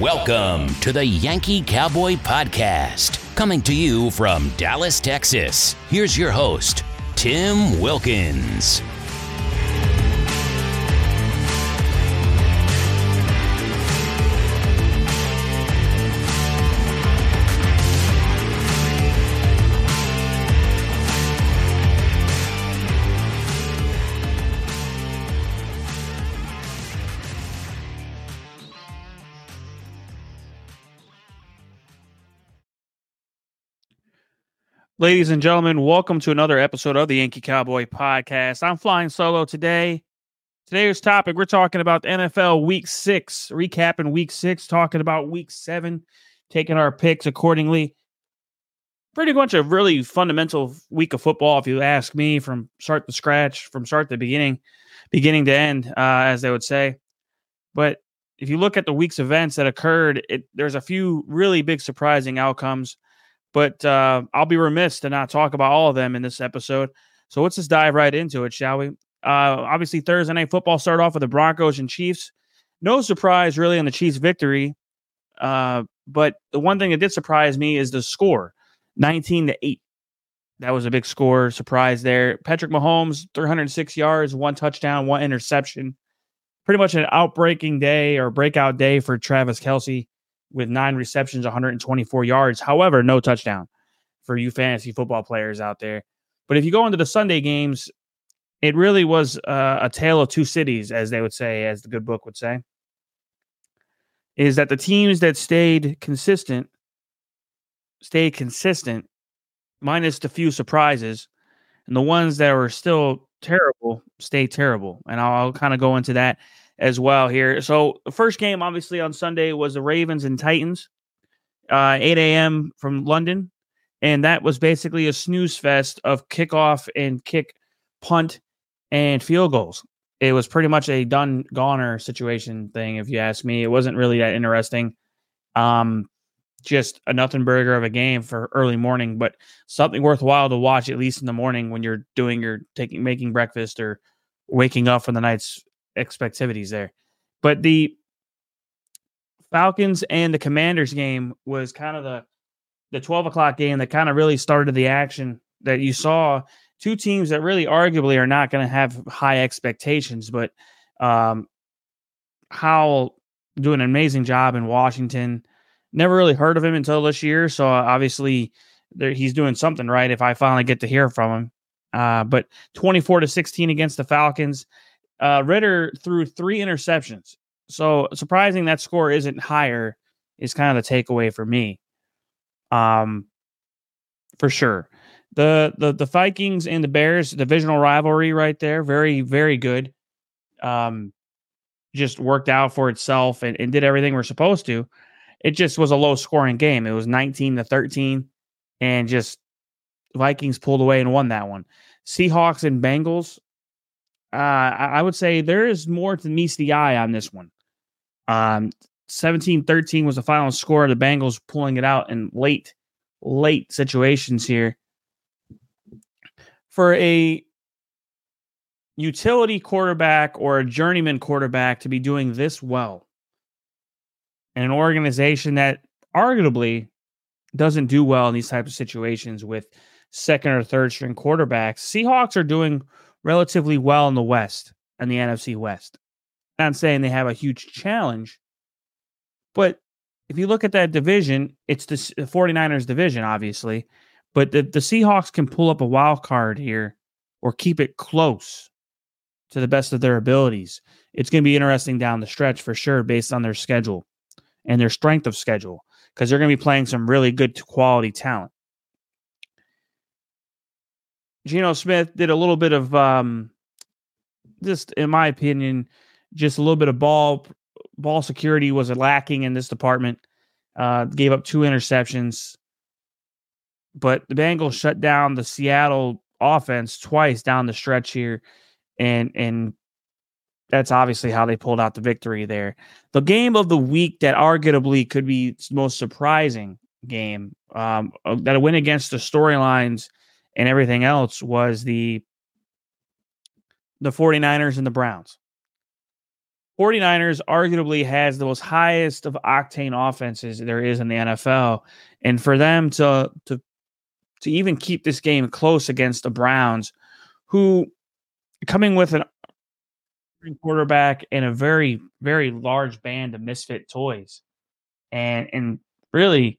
Welcome to the Yankee Cowboy Podcast, coming to you from Dallas, Texas. Here's your host, Tim Wilkins. Ladies and gentlemen, welcome to another episode of the Yankee Cowboy Podcast. I'm flying solo today. Today's topic, we're talking about the NFL Week Six, recapping Week Six, talking about Week Seven, taking our picks accordingly. Pretty much a really fundamental week of football, if you ask me, from start to scratch, from start to beginning, beginning to end, uh, as they would say. But if you look at the week's events that occurred, it, there's a few really big surprising outcomes but uh, I'll be remiss to not talk about all of them in this episode. So let's just dive right into it, shall we? Uh, obviously, Thursday night football started off with the Broncos and Chiefs. No surprise, really, on the Chiefs' victory. Uh, but the one thing that did surprise me is the score 19 to 8. That was a big score, surprise there. Patrick Mahomes, 306 yards, one touchdown, one interception. Pretty much an outbreaking day or breakout day for Travis Kelce with nine receptions, 124 yards. However, no touchdown for you fantasy football players out there. But if you go into the Sunday games, it really was uh, a tale of two cities, as they would say, as the good book would say. Is that the teams that stayed consistent stayed consistent, minus the few surprises, and the ones that were still terrible stayed terrible. And I'll, I'll kind of go into that as well here. So the first game, obviously on Sunday, was the Ravens and Titans, uh, 8 a.m. from London, and that was basically a snooze fest of kickoff and kick, punt, and field goals. It was pretty much a done goner situation thing, if you ask me. It wasn't really that interesting. Um, just a nothing burger of a game for early morning, but something worthwhile to watch at least in the morning when you're doing your taking making breakfast or waking up from the night's expectivities there. But the Falcons and the Commanders game was kind of the the 12 o'clock game that kind of really started the action that you saw two teams that really arguably are not going to have high expectations, but um, Howell doing an amazing job in Washington. Never really heard of him until this year, so obviously there, he's doing something right. If I finally get to hear from him, uh, but 24 to 16 against the Falcons. Uh, Ridder threw three interceptions. So surprising that score isn't higher is kind of the takeaway for me. Um, for sure. The the the Vikings and the Bears divisional rivalry right there, very very good. Um, just worked out for itself and, and did everything we're supposed to. It just was a low scoring game. It was 19 to 13, and just Vikings pulled away and won that one. Seahawks and Bengals uh, I would say there is more to meets the eye on this one. Um, 17-13 was the final score. The Bengals pulling it out in late, late situations here. For a utility quarterback or a journeyman quarterback to be doing this well in an organization that arguably doesn't do well in these types of situations with second or third string quarterbacks, Seahawks are doing – relatively well in the West and the NFC West. Not saying they have a huge challenge, but if you look at that division, it's the 49ers division, obviously. But the, the Seahawks can pull up a wild card here or keep it close to the best of their abilities. It's going to be interesting down the stretch for sure, based on their schedule and their strength of schedule, because they're going to be playing some really good quality talent. Geno Smith did a little bit of um, just in my opinion, just a little bit of ball ball security was lacking in this department. Uh, gave up two interceptions, but the Bengals shut down the Seattle offense twice down the stretch here, and and that's obviously how they pulled out the victory there. The game of the week that arguably could be most surprising game um, that went against the storylines and everything else was the the 49ers and the Browns. 49ers arguably has the most highest of octane offenses there is in the NFL. And for them to to to even keep this game close against the Browns, who coming with an quarterback and a very, very large band of misfit toys. And and really,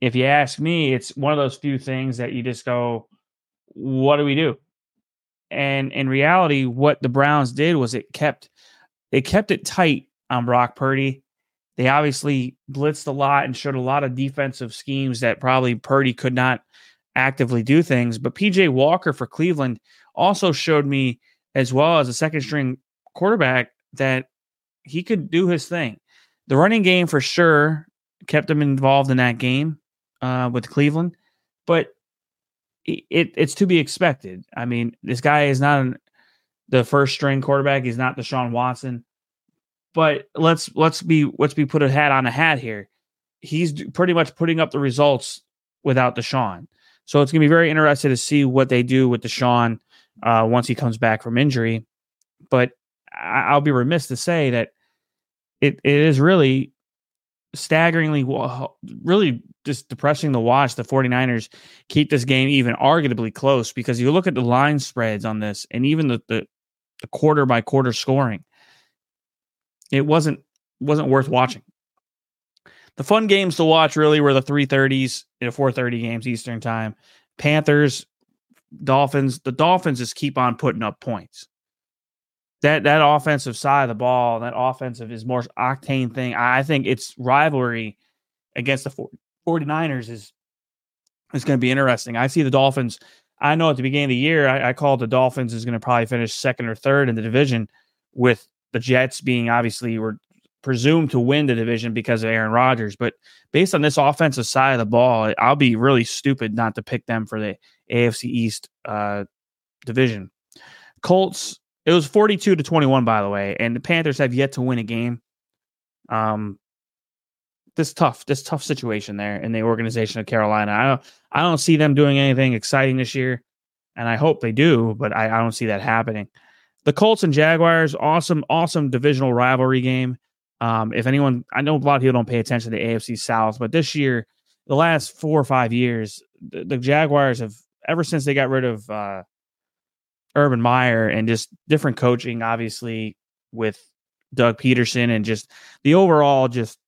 if you ask me, it's one of those few things that you just go, what do we do? And in reality, what the Browns did was it kept they kept it tight on Brock Purdy. They obviously blitzed a lot and showed a lot of defensive schemes that probably Purdy could not actively do things. But PJ Walker for Cleveland also showed me, as well as a second string quarterback, that he could do his thing. The running game for sure kept him involved in that game uh, with Cleveland, but it, it's to be expected. I mean, this guy is not an, the first string quarterback. He's not Deshaun Watson, but let's let's be let's be put a hat on a hat here. He's pretty much putting up the results without Deshaun. So it's to be very interesting to see what they do with Deshaun uh, once he comes back from injury. But I, will be remiss to say that it, it is really staggeringly, really just depressing to watch the 49ers keep this game even arguably close because you look at the line spreads on this and even the, the, the quarter by quarter scoring. It wasn't wasn't worth watching. The fun games to watch really were the 330s and 430 games Eastern time. Panthers, Dolphins. The Dolphins just keep on putting up points that that offensive side of the ball, that offensive is more octane thing. I think its rivalry against the 49ers is is going to be interesting. I see the Dolphins. I know at the beginning of the year, I, I called the Dolphins is going to probably finish second or third in the division, with the Jets being obviously were presumed to win the division because of Aaron Rodgers. But based on this offensive side of the ball, I'll be really stupid not to pick them for the AFC East uh, division. Colts it was 42 to 21, by the way, and the Panthers have yet to win a game. Um, this tough, this tough situation there in the organization of Carolina. I don't, I don't see them doing anything exciting this year, and I hope they do, but I, I don't see that happening. The Colts and Jaguars, awesome, awesome divisional rivalry game. Um, if anyone, I know a lot of people don't pay attention to the AFC South, but this year, the last four or five years, the, the Jaguars have ever since they got rid of uh, Urban Meyer and just different coaching, obviously with Doug Pederson and just the overall just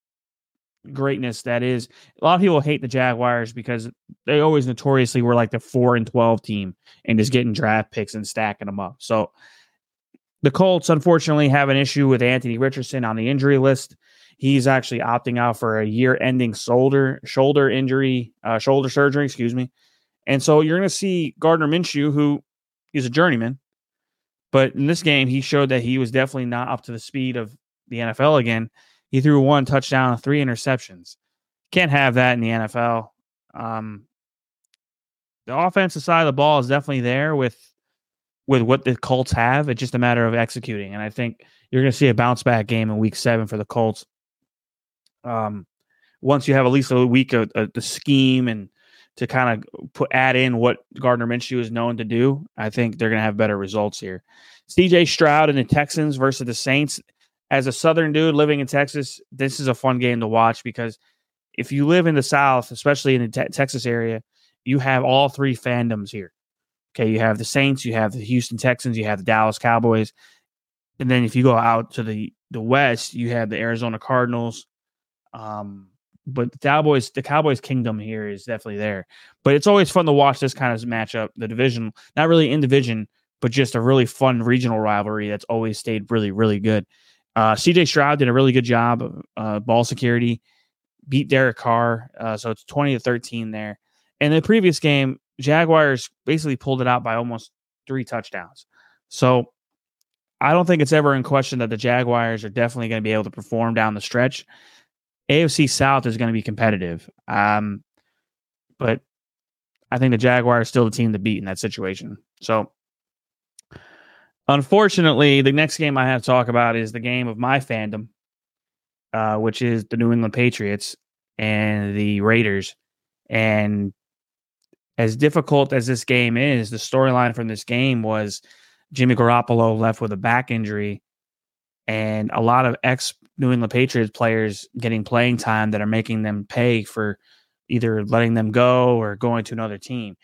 greatness that is. A lot of people hate the Jaguars because they always notoriously were like the four and twelve team and just getting draft picks and stacking them up. So the Colts unfortunately have an issue with Anthony Richardson on the injury list. He's actually opting out for a year-ending shoulder shoulder injury, uh, shoulder surgery, excuse me. And so you're going to see Gardner Minshew, who He's a journeyman. But in this game, he showed that he was definitely not up to the speed of the NFL again. He threw one touchdown, three interceptions. Can't have that in the NFL. Um, the offensive side of the ball is definitely there with with what the Colts have. It's just a matter of executing, and I think you're going to see a bounce back game in Week Seven for the Colts. Um, once you have at least a week of, of the scheme and to kind of put add in what Gardner Minshew is known to do, I think they're going to have better results here. CJ Stroud and the Texans versus the Saints. As a Southern dude living in Texas, this is a fun game to watch because if you live in the South, especially in the te- Texas area, you have all three fandoms here. Okay, you have the Saints, you have the Houston Texans, you have the Dallas Cowboys, and then if you go out to the the West, you have the Arizona Cardinals, um, but the Cowboys, the Cowboys kingdom here is definitely there. But it's always fun to watch this kind of matchup, the division, not really in division, but just a really fun regional rivalry that's always stayed really, really good. Uh, CJ Stroud did a really good job of uh, ball security, beat Derek Carr. Uh, so it's 20 to 13 there. And the previous game, Jaguars basically pulled it out by almost three touchdowns. So I don't think it's ever in question that the Jaguars are definitely going to be able to perform down the stretch. AFC South is going to be competitive. Um, but I think the Jaguars still the team to beat in that situation. So, unfortunately, the next game I have to talk about is the game of my fandom, uh, which is the New England Patriots and the Raiders. And as difficult as this game is, the storyline from this game was Jimmy Garoppolo left with a back injury and a lot of ex New England Patriots players getting playing time that are making them pay for either letting them go or going to another team.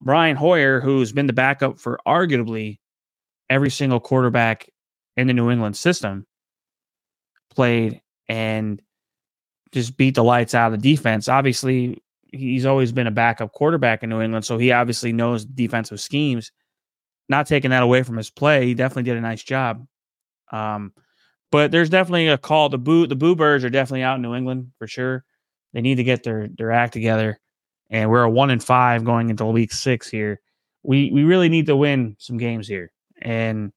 Brian Hoyer, who's been the backup for arguably every single quarterback in the New England system, played and just beat the lights out of the defense. Obviously, he's always been a backup quarterback in New England, so he obviously knows defensive schemes. Not taking that away from his play, he definitely did a nice job. Um, but there's definitely a call. The boo the Boo Birds are definitely out in New England for sure. They need to get their their act together. And we're a one and five going into week six here. We we really need to win some games here. And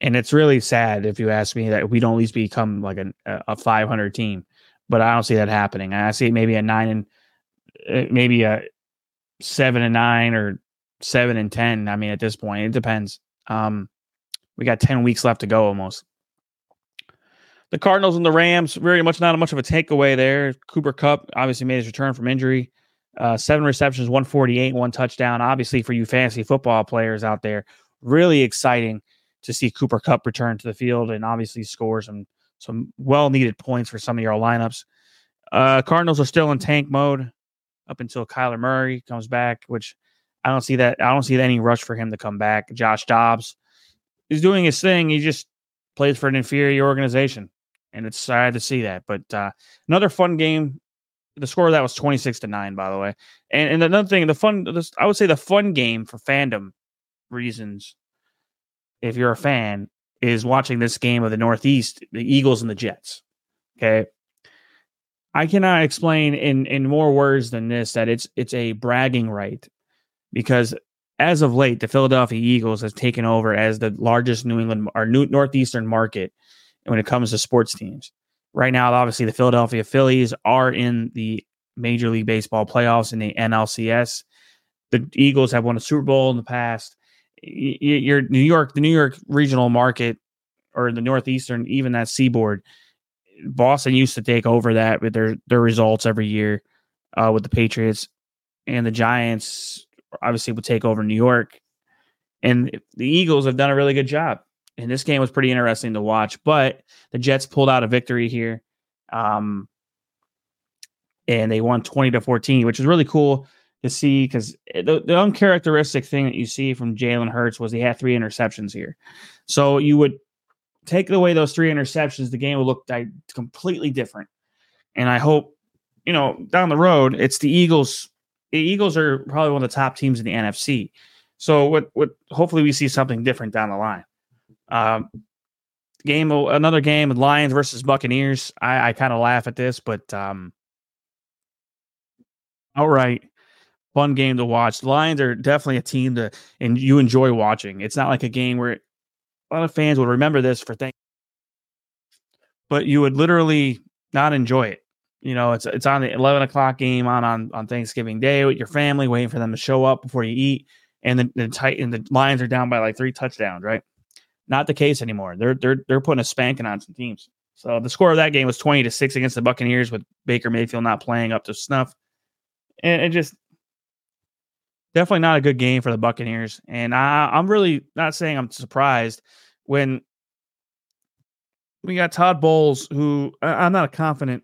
and it's really sad if you ask me that we don't at least become like a a 500 team. But I don't see that happening. I see maybe a nine and uh, maybe a seven and nine or seven and ten. I mean, at this point, it depends. Um, we got 10 weeks left to go almost. The Cardinals and the Rams, very much not much of a takeaway there. Cooper Kupp obviously made his return from injury. Uh, seven receptions, 148, one touchdown. Obviously, for you fantasy football players out there, really exciting to see Cooper Kupp return to the field and obviously score some some well needed points for some of your lineups. Uh, Cardinals are still in tank mode up until Kyler Murray comes back, which I don't see that. I don't see any rush for him to come back. Josh Dobbs he's doing his thing. He just plays for an inferior organization, and it's sad to see that. But uh, another fun game. The score of that was twenty six to nine, by the way. And and another thing, the fun. This, I would say the fun game for fandom reasons, if you're a fan, is watching this game of the Northeast, the Eagles and the Jets. Okay. I cannot explain in in more words than this that it's it's a bragging right because as of late, the Philadelphia Eagles has taken over as the largest New England or New, Northeastern market when it comes to sports teams. Right now, obviously, the Philadelphia Phillies are in the Major League Baseball playoffs in the NLCS. The Eagles have won a Super Bowl in the past. Your New York, the New York regional market, or the Northeastern, even that seaboard, Boston used to take over that with their their results every year uh, with the Patriots and the Giants obviously would take over New York. And the Eagles have done a really good job. And this game was pretty interesting to watch. But the Jets pulled out a victory here. Um, and they won 20 to 14, which is really cool to see because the, the uncharacteristic thing that you see from Jalen Hurts was he had three interceptions here. So you would take away those three interceptions, the game would look like completely different. And I hope, you know, down the road, it's the Eagles the Eagles are probably one of the top teams in the NFC. So what what hopefully we see something different down the line. Um, game another game Lions versus Buccaneers. I, I kind of laugh at this, but um, outright fun game to watch. Lions are definitely a team that and you enjoy watching. It's not like a game where a lot of fans would remember this for things, but you would literally not enjoy it. You know, it's it's on the eleven o'clock game on on on Thanksgiving Day with your family, waiting for them to show up before you eat, and the the tight and the Lions are down by like three touchdowns, right? Not the case anymore. They're they're they're putting a spanking on some teams. So the score of that game was twenty to six against the Buccaneers, with Baker Mayfield not playing up to snuff, and it just definitely not a good game for the Buccaneers. And I, I'm really not saying I'm surprised when we got Todd Bowles, who I'm not a confident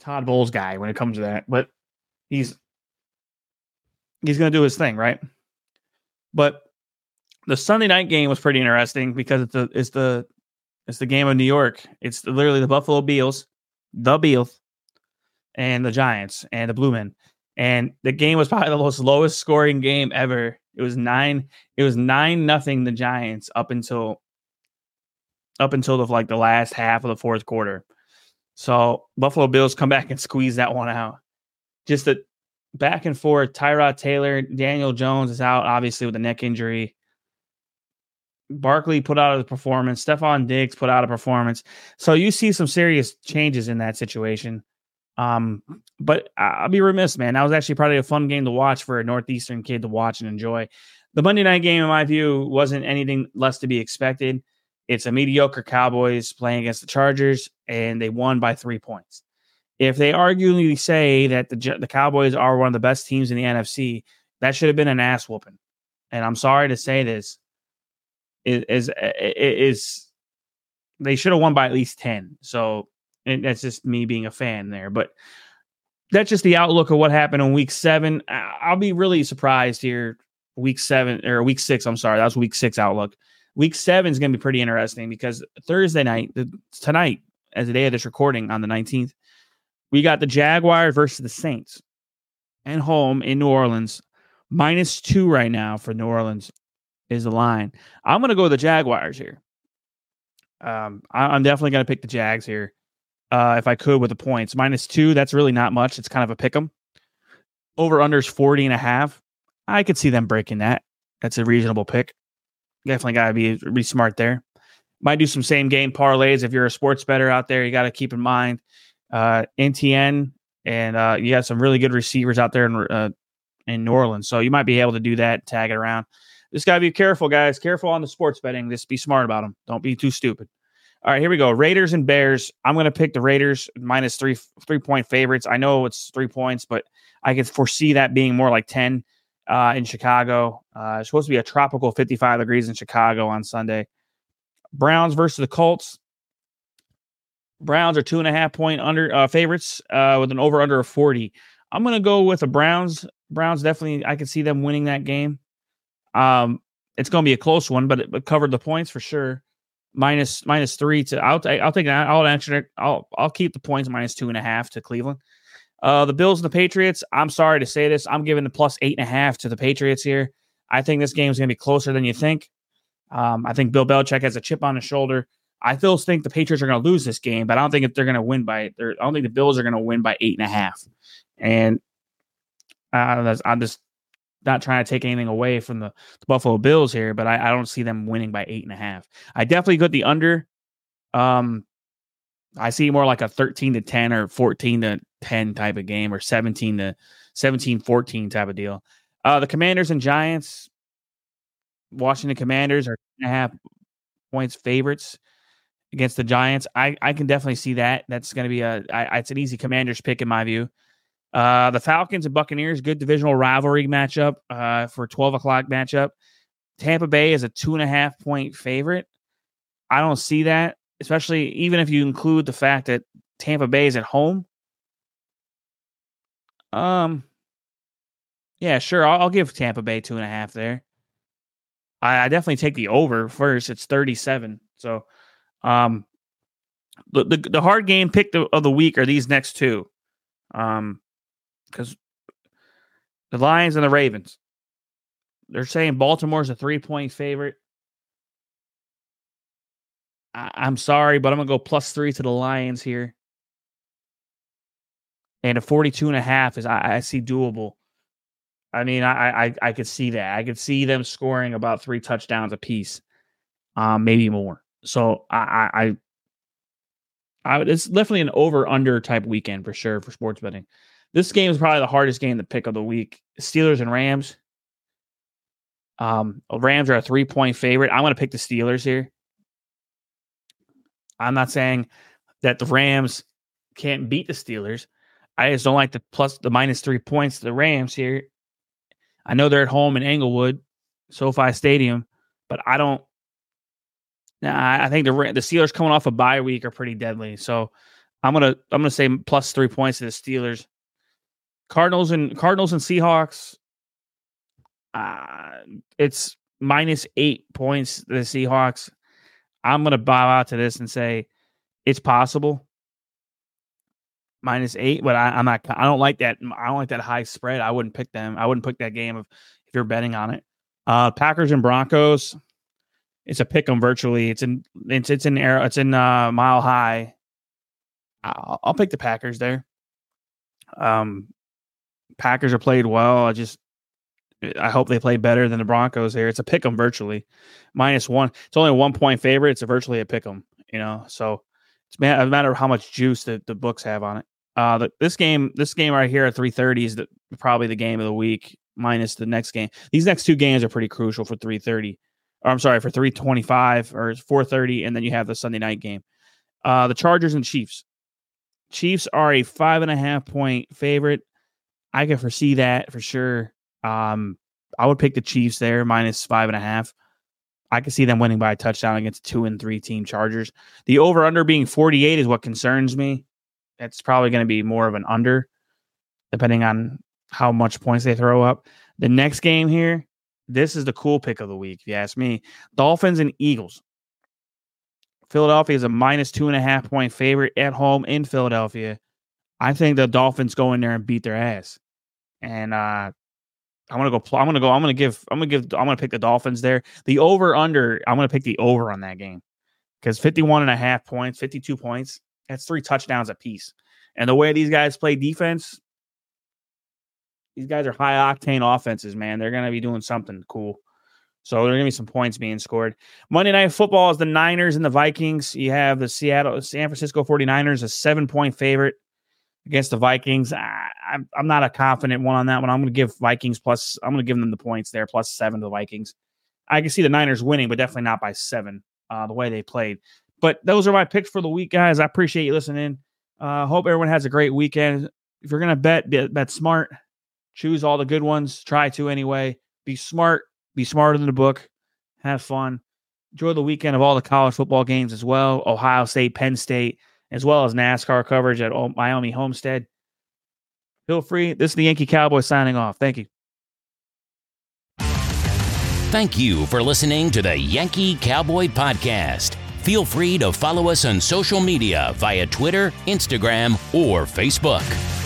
Todd Bowles guy when it comes to that, but he's he's going to do his thing, right? But the Sunday night game was pretty interesting because it's the it's the it's the game of New York. It's literally the Buffalo Bills, the Bills, and the Giants and the Blue Men. And the game was probably the most lowest scoring game ever. It was nine. It was nine nothing the Giants up until up until the like the last half of the fourth quarter. So Buffalo Bills come back and squeeze that one out. Just the back and forth. Tyrod Taylor, Daniel Jones is out, obviously with a neck injury. Barkley put out a performance. Stefon Diggs put out a performance. So you see some serious changes in that situation. Um, but I'll be remiss, man. That was actually probably a fun game to watch for a Northeastern kid to watch and enjoy. The Monday night game, in my view, wasn't anything less to be expected. It's a mediocre Cowboys playing against the Chargers, and they won by three points. If they arguably say that the the Cowboys are one of the best teams in the NFC, that should have been an ass whooping. And I'm sorry to say this, is is they should have won by at least 10. So that's just me being a fan there. But that's just the outlook of what happened in week seven. I'll be really surprised here. Week seven or week six, I'm sorry, that was week six outlook. Week seven is going to be pretty interesting because Thursday night, tonight, as the day of this recording on the 19th, we got the Jaguars versus the Saints and home in New Orleans. Minus two right now for New Orleans is the line. I'm going to go with the Jaguars here. Um, I, am definitely going to pick the Jags here uh, if I could with the points. Minus two, that's really not much. It's kind of a pick 'em. Over unders 40 and a half. I could see them breaking that. That's a reasonable pick. Definitely got to be, be smart there. Might do some same game parlays if you're a sports bettor out there. You got to keep in mind uh, NTN and uh, you got some really good receivers out there in uh, in New Orleans, so you might be able to do that, tag it around. Just gotta be careful, guys. Careful on the sports betting. Just be smart about them. Don't be too stupid. All right, here we go. Raiders and Bears. I'm going to pick the Raiders minus three three point favorites. I know it's three points, but I can foresee that being more like ten uh, in Chicago. Uh, it's supposed to be a tropical 55 degrees in Chicago on Sunday. Browns versus the Colts. Browns are two and a half point under uh, favorites uh, with an over under of 40. I'm going to go with the Browns. Browns definitely, I can see them winning that game. Um, it's going to be a close one, but it, but covered the points for sure minus minus three to I'll I'll take that. I'll answer it. I'll I'll keep the points minus two and a half to Cleveland. Uh, the Bills and the Patriots. I'm sorry to say this. I'm giving the plus eight and a half to the Patriots here. I think this game is going to be closer than you think. Um, I think Bill Belichick has a chip on his shoulder. I still think the Patriots are going to lose this game, but I don't think if they're going to win by. I don't think the Bills are going to win by eight and a half. And uh, I'm just not trying to take anything away from the, the Buffalo Bills here, but I, I, don't see them winning by eight and a half. I definitely got the under. Um, I see more like a 13 to 10 or 14 to 10 type of game or 17 to 17 14 type of deal. Uh, the Commanders and Giants, Washington Commanders are two and a half points favorites against the Giants. I, I can definitely see that. That's going to be a I, it's an easy Commanders pick in my view. Uh, the Falcons and Buccaneers, good divisional rivalry matchup uh, for 12 o'clock matchup. Tampa Bay is a two and a half point favorite. I don't see that, especially even if you include the fact that Tampa Bay is at home. Um, yeah, sure. I'll, I'll give Tampa Bay two and a half there. I, I, definitely take the over first. It's 37. So, um, the, the, the hard game pick of the week are these next two. Um, because the Lions and the Ravens, they're saying Baltimore's a three point favorite. I, am sorry, but I'm to go plus three to the Lions here. And a 42 and a half is, I, I see doable. I mean, I, I I could see that. I could see them scoring about three touchdowns apiece, um, maybe more. So I, I, I, it's definitely an over under type weekend for sure for sports betting. This game is probably the hardest game to pick of the week. Steelers and Rams. Um, Rams are a three point favorite. I'm going to pick the Steelers here. I'm not saying that the Rams can't beat the Steelers. I just don't like the plus the minus three points to the Rams here. I know they're at home in Inglewood, SoFi Stadium, but I don't. Nah, I think the the Steelers coming off a bye week are pretty deadly. So I'm gonna I'm gonna say plus three points to the Steelers. Cardinals and Cardinals and Seahawks. Uh, it's minus eight points. The Seahawks. I'm gonna bow out to this and say it's possible. Minus eight, but I, am not. I don't like that. I don't like that high spread. I wouldn't pick them. I wouldn't pick that game if if you're betting on it. Uh, Packers and Broncos. It's a pick 'em virtually. It's in. It's it's in air. It's in uh, mile high. I'll, I'll pick the Packers there. Um, Packers are played well. I just I hope they play better than the Broncos here. It's a pick 'em virtually. Minus one. It's only a one point favorite. It's a virtually a pick 'em, you know. So it's a matter of how much juice the, the books have on it. Uh the, this game, this game right here at 330 is the, probably the game of the week, minus the next game. These next two games are pretty crucial for 330. Or I'm sorry, for 325 or 430, and then you have the Sunday night game. Uh the Chargers and Chiefs. Chiefs are a five and a half point favorite. I can foresee that for sure. Um, I would pick the Chiefs there minus five and a half. I can see them winning by a touchdown against two and three team Chargers. The over under being 48 is what concerns me. It's probably going to be more of an under, depending on how much points they throw up. The next game here, this is the cool pick of the week, if you ask me. Dolphins and Eagles. Philadelphia is a minus two and a half point favorite at home in Philadelphia. I think the Dolphins go in there and beat their ass. And uh I'm gonna go. I'm gonna go. I'm gonna give. I'm gonna give. I'm gonna pick the Dolphins there. The over under. I'm gonna pick the over on that game because 51 and a half points, 52 points. That's three touchdowns apiece. And the way these guys play defense, these guys are high octane offenses. Man, they're gonna be doing something cool. So there are gonna be some points being scored. Monday Night Football is the Niners and the Vikings. You have the Seattle, San Francisco 49ers, a seven point favorite against the Vikings. I, I'm I'm not a confident one on that one. I'm going to give Vikings plus. I'm going to give them the points there, plus seven to the Vikings. I can see the Niners winning, but definitely not by seven. Uh, the way they played. But those are my picks for the week, guys. I appreciate you listening. Uh, hope everyone has a great weekend. If you're gonna bet, bet smart. Choose all the good ones. Try to anyway. Be smart. Be smarter than the book. Have fun. Enjoy the weekend of all the college football games as well. Ohio State, Penn State, as well as NASCAR coverage at Miami Homestead. Feel free. This is the Yankee Cowboy signing off. Thank you. Thank you for listening to the Yankee Cowboy Podcast. Feel free to follow us on social media via Twitter, Instagram, or Facebook.